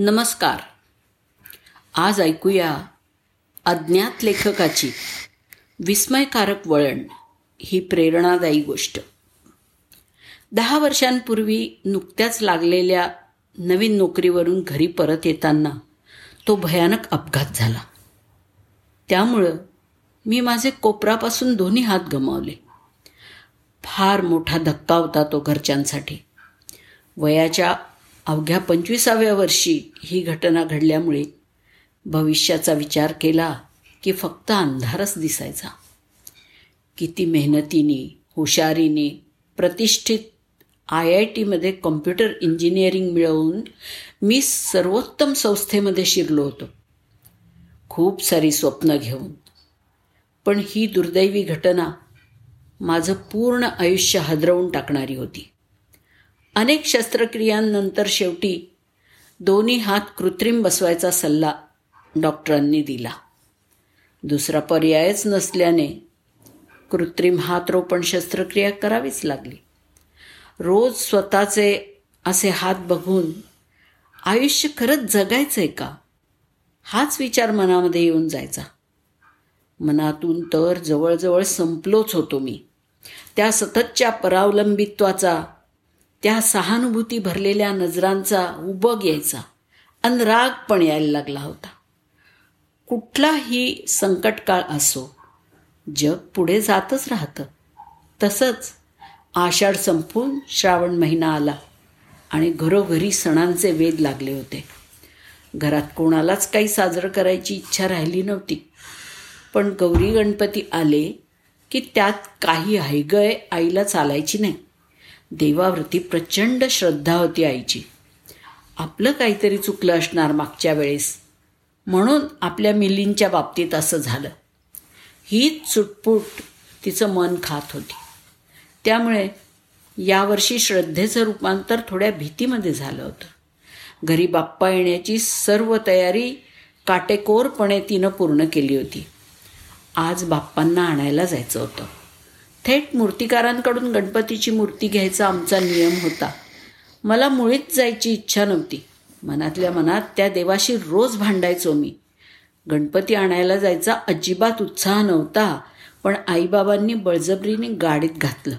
नमस्कार. आज ऐकूया अज्ञात लेखकाची विस्मयकारक वळण ही प्रेरणादायी गोष्ट. दहा वर्षांपूर्वी नुकत्याच लागलेल्या नवीन नोकरीवरून घरी परत येताना तो भयानक अपघात झाला. त्यामुळं मी माझे कोपरापासून दोन्ही हात गमावले. फार मोठा धक्का होता तो घरच्यांसाठी. वयाच्या अवघ्या पंचवीसाव्या वर्षी ही घटना घडल्यामुळे भविष्याचा विचार केला की फक्त अंधारच दिसायचा. किती मेहनतीने हुशारीने प्रतिष्ठित आय आय टीमध्ये कॉम्प्युटर इंजिनिअरिंग मिळवून मी सर्वोत्तम संस्थेमध्ये शिरलो होतो. खूप सारी स्वप्न घेऊन. पण ही दुर्दैवी घटना माझं पूर्ण आयुष्य हदरवून टाकणारी होती. अनेक शस्त्रक्रियांनंतर शेवटी दोन्ही हात कृत्रिम बसवायचा सल्ला डॉक्टरांनी दिला. दुसरा पर्यायच नसल्याने कृत्रिम हातरोपण शस्त्रक्रिया करावीच लागली. रोज स्वतःचे असे हात बघून आयुष्य खरंच जगायचं आहे का? हाच विचार मनामध्ये येऊन जायचा. मनातून तर जवळजवळ संपलोच होतो मी. त्या सततच्या परावलंबित्वाचा त्या सहानुभूती भरलेल्या नजरांचा उबग यायचा. अन राग पण यायला लागला होता. कुठलाही संकटकाळ असो जग पुढे जातच राहतं. तसंच आषाढ संपून श्रावण महिना आला आणि घरोघरी सणांचे वेध लागले होते. घरात कोणालाच काही साजरं करायची इच्छा राहिली नव्हती. पण गौरी गणपती आले की त्यात काही हायगय आईला चालायची नाही. देवावरती प्रचंड श्रद्धा होती आईची. आपलं काहीतरी चुकलं असणार मागच्या वेळेस. म्हणून आपल्या मिलींच्या बाबतीत असं झालं. हीच चुटपुट तिचं मन खात होती. त्यामुळे यावर्षी श्रद्धेचं रूपांतर थोड्या भीतीमध्ये झालं होतं. घरी बाप्पा येण्याची सर्व तयारी काटेकोरपणे तिनं पूर्ण केली होती. आज बाप्पांना आणायला जायचं होतं. थेट मूर्तिकारांकडून गणपतीची मूर्ती घ्यायचा आमचा नियम होता. मला मुळीच जायची इच्छा नव्हती. मनातल्या मनात त्या देवाशी रोज भांडायचो मी. गणपती आणायला जायचा अजिबात उत्साह नव्हता पण आईबाबांनी बळजबरीने गाडीत घातलं.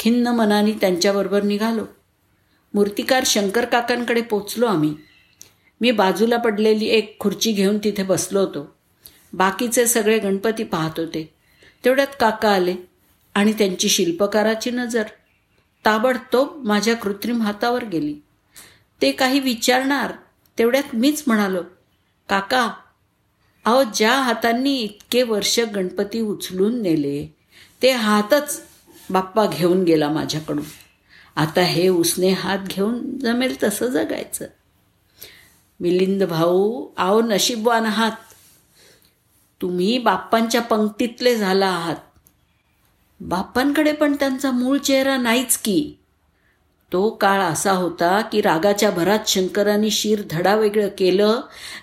खिन्न मनाने त्यांच्याबरोबर निघालो. मूर्तिकार शंकर काकांकडे पोचलो आम्ही. मी बाजूला पडलेली एक खुर्ची घेऊन तिथे बसलो होतो. बाकीचे सगळे गणपती पाहत होते. तेवढ्यात काका आले. आणि त्यांची शिल्पकाराची नजर ताबडतोब माझ्या कृत्रिम हातावर गेली. ते काही विचारणार तेवढ्यात मीच म्हणालो काका अहो ज्या हातांनी इतके वर्ष गणपती उचलून नेले ते हातच बाप्पा घेऊन गेला माझ्याकडून. आता हे उसने हात घेऊन जमेल तसं जगायचं. मिलिंद भाऊ आओ नशीबवान आहात. तुम्ही बाप्पांच्या पंक्तीतले झाला आहात. बाप्पांकडे पण त्यांचा मूळ चेहरा नाहीच की. तो काळ असा होता की रागाच्या भरात शंकरांनी शिर धडा वेगळं केलं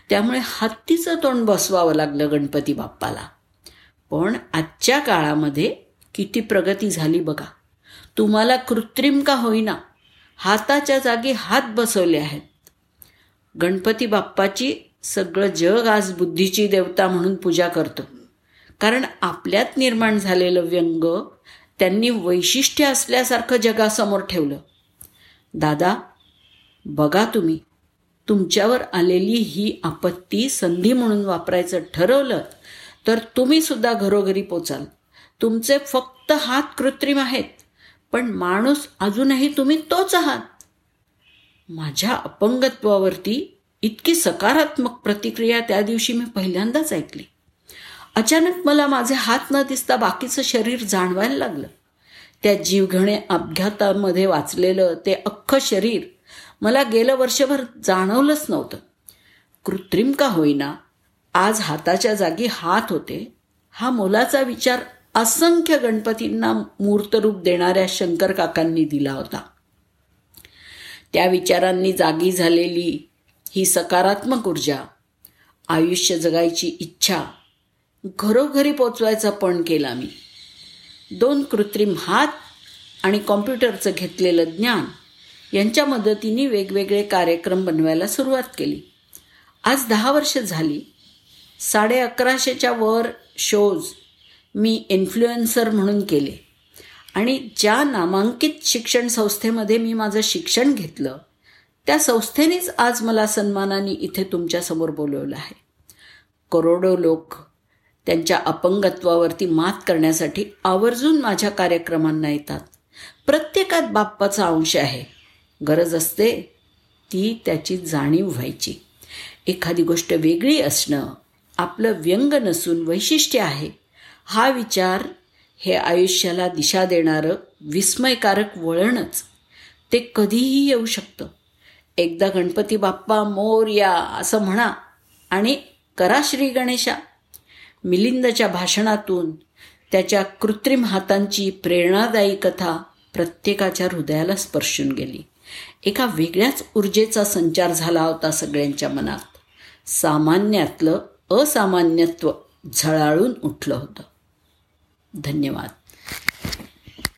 त्यामुळे हत्तीचं तोंड बसवावं लागलं गणपती बाप्पाला. पण आजच्या काळामध्ये किती प्रगती झाली बघा. तुम्हाला कृत्रिम का होईना हाताच्या जागी हात बसवले आहेत. गणपती बाप्पाची सगळं जग आज बुद्धीची देवता म्हणून पूजा करतो. कारण आपल्यात निर्माण झालेलं व्यंग त्यांनी वैशिष्ट्य असल्यासारखं जगासमोर ठेवलं. दादा बघा तुम्ही तुमच्यावर आलेली ही आपत्ती संधी म्हणून वापरायचं ठरवलं तर तुम्ही सुद्धा घरोघरी पोचाल. तुमचे फक्त हात कृत्रिम आहेत पण माणूस अजूनही तुम्ही तोच आहात. माझ्या अपंगत्वावरती इतकी सकारात्मक प्रतिक्रिया त्या दिवशी मी पहिल्यांदाच ऐकली. अचानक मला माझे हात न दिसता बाकीचं शरीर जाणवायला लागलं. त्या जीवघणे अपघातामध्ये वाचलेलं ते अख्खं शरीर मला गेलं वर्षभर जाणवलंच नव्हतं. कृत्रिम का होईना आज हाताच्या जागी हात होते हा मोलाचा विचार असंख्य गणपतींना मूर्तरूप देणाऱ्या शंकर काकांनी दिला होता. त्या विचारांनी जागी झालेली ही सकारात्मक ऊर्जा आयुष्य जगायची इच्छा घरोघरी पोचवायचा पण केला मी. दोन कृत्रिम हात आणि कॉम्प्युटरचं घेतलेलं ज्ञान यांच्या मदतीने वेगवेगळे कार्यक्रम बनवायला सुरुवात केली. आज दहा वर्ष झाली. साडे अकराशेच्या वर शोज मी इन्फ्लुएन्सर म्हणून केले. आणि ज्या नामांकित शिक्षण संस्थेमध्ये मी माझं शिक्षण घेतलं त्या संस्थेनेच आज मला सन्मानाने इथे तुमच्यासमोर बोलवलं आहे. करोडो लोक त्यांच्या अपंगत्वावरती मात करण्यासाठी आवर्जून माझ्या कार्यक्रमांना येतात. प्रत्येकात बाप्पाचा अंश आहे. गरज असते ती त्याची जाणीव व्हायची. एखादी गोष्ट वेगळी असणं आपलं व्यंग नसून वैशिष्ट्य आहे. हा विचार हे आयुष्याला दिशा देणारं विस्मयकारक वळणच. ते कधीही येऊ शकतं. एकदा गणपती बाप्पा मोर या असं म्हणा आणि करा श्री गणेशा. मिलिंदच्या भाषणातून त्याच्या कृत्रिम हातांची प्रेरणादायी कथा प्रत्येकाच्या हृदयाला स्पर्शून गेली. एका वेगळ्याच ऊर्जेचा संचार झाला होता सगळ्यांच्या मनात. सामान्यातलं असामान्यत्व झळाळून उठलं होतं. धन्यवाद.